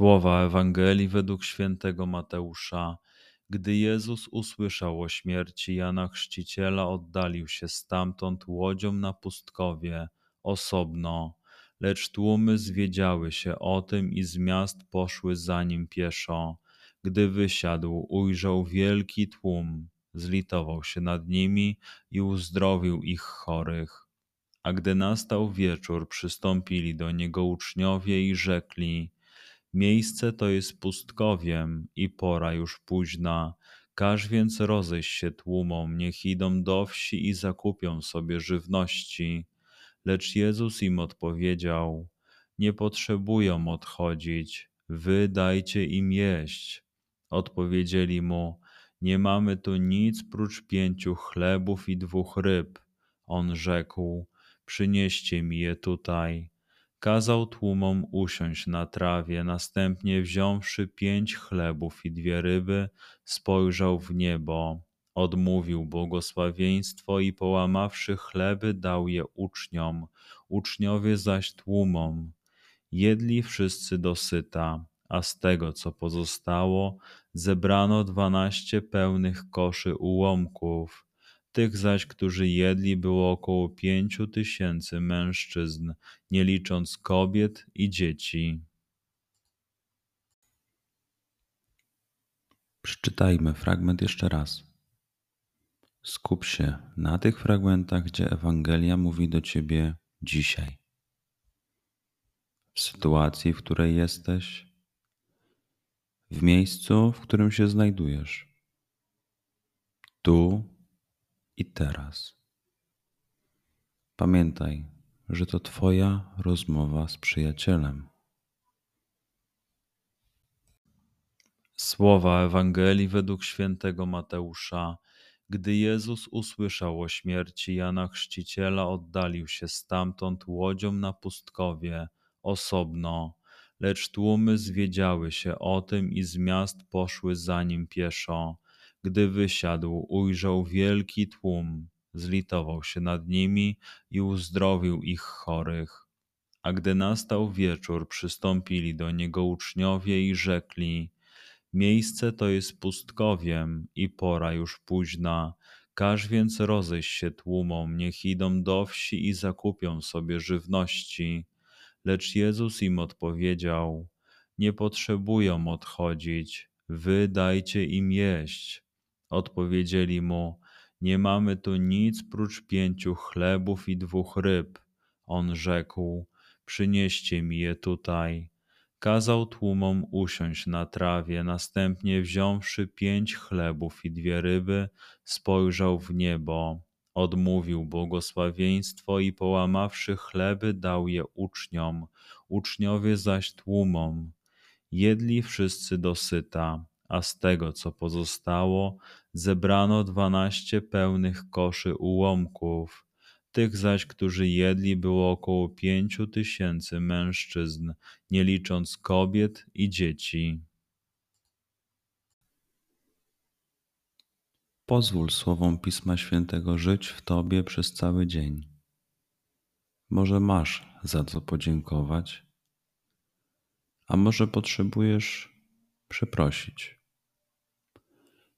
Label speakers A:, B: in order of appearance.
A: Słowa Ewangelii według świętego Mateusza. Gdy Jezus usłyszał o śmierci Jana Chrzciciela, oddalił się stamtąd łodzią na pustkowie, osobno, lecz tłumy zwiedziały się o tym i z miast poszły za nim pieszo. Gdy wysiadł, ujrzał wielki tłum, zlitował się nad nimi i uzdrowił ich chorych. A gdy nastał wieczór, przystąpili do niego uczniowie i rzekli: Miejsce to jest pustkowiem i pora już późna. Każ więc rozejść się tłumom, niech idą do wsi i zakupią sobie żywności. Lecz Jezus im odpowiedział: Nie potrzebują odchodzić, wy dajcie im jeść. Odpowiedzieli mu: Nie mamy tu nic prócz pięciu chlebów i dwóch ryb. On rzekł: Przynieście mi je tutaj. Kazał tłumom usiąść na trawie, następnie wziąwszy pięć chlebów i dwie ryby, spojrzał w niebo, odmówił błogosławieństwo i połamawszy chleby dał je uczniom, uczniowie zaś tłumom. Jedli wszyscy dosyta, a z tego, co pozostało, zebrano dwanaście pełnych koszy ułomków. Tych zaś, którzy jedli, było około pięciu tysięcy mężczyzn, nie licząc kobiet i dzieci.
B: Przeczytajmy fragment jeszcze raz. Skup się na tych fragmentach, gdzie Ewangelia mówi do ciebie dzisiaj. W sytuacji, w której jesteś, w miejscu, w którym się znajdujesz. Tu i teraz. Pamiętaj, że to Twoja rozmowa z przyjacielem.
A: Słowa Ewangelii według świętego Mateusza. Gdy Jezus usłyszał o śmierci Jana Chrzciciela, oddalił się stamtąd łodzią na pustkowie, osobno, lecz tłumy zwiedziały się o tym i z miast poszły za nim pieszo. Gdy wysiadł, ujrzał wielki tłum, zlitował się nad nimi i uzdrowił ich chorych. A gdy nastał wieczór, przystąpili do niego uczniowie i rzekli: Miejsce to jest pustkowiem i pora już późna. Każ więc rozejść się tłumom, niech idą do wsi i zakupią sobie żywności. Lecz Jezus im odpowiedział: Nie potrzebują odchodzić, wy dajcie im jeść. Odpowiedzieli mu: Nie mamy tu nic prócz pięciu chlebów i dwóch ryb. On rzekł: Przynieście mi je tutaj. Kazał tłumom usiąść na trawie, następnie wziąwszy pięć chlebów i dwie ryby, spojrzał w niebo, odmówił błogosławieństwo i połamawszy chleby dał je uczniom, uczniowie zaś tłumom. Jedli wszyscy dosyta a z tego, co pozostało, zebrano dwanaście pełnych koszy ułomków. Tych zaś, którzy jedli, było około pięciu tysięcy mężczyzn, nie licząc kobiet i dzieci.
B: Pozwól słowom Pisma Świętego żyć w Tobie przez cały dzień. Może masz za co podziękować, a może potrzebujesz przeprosić.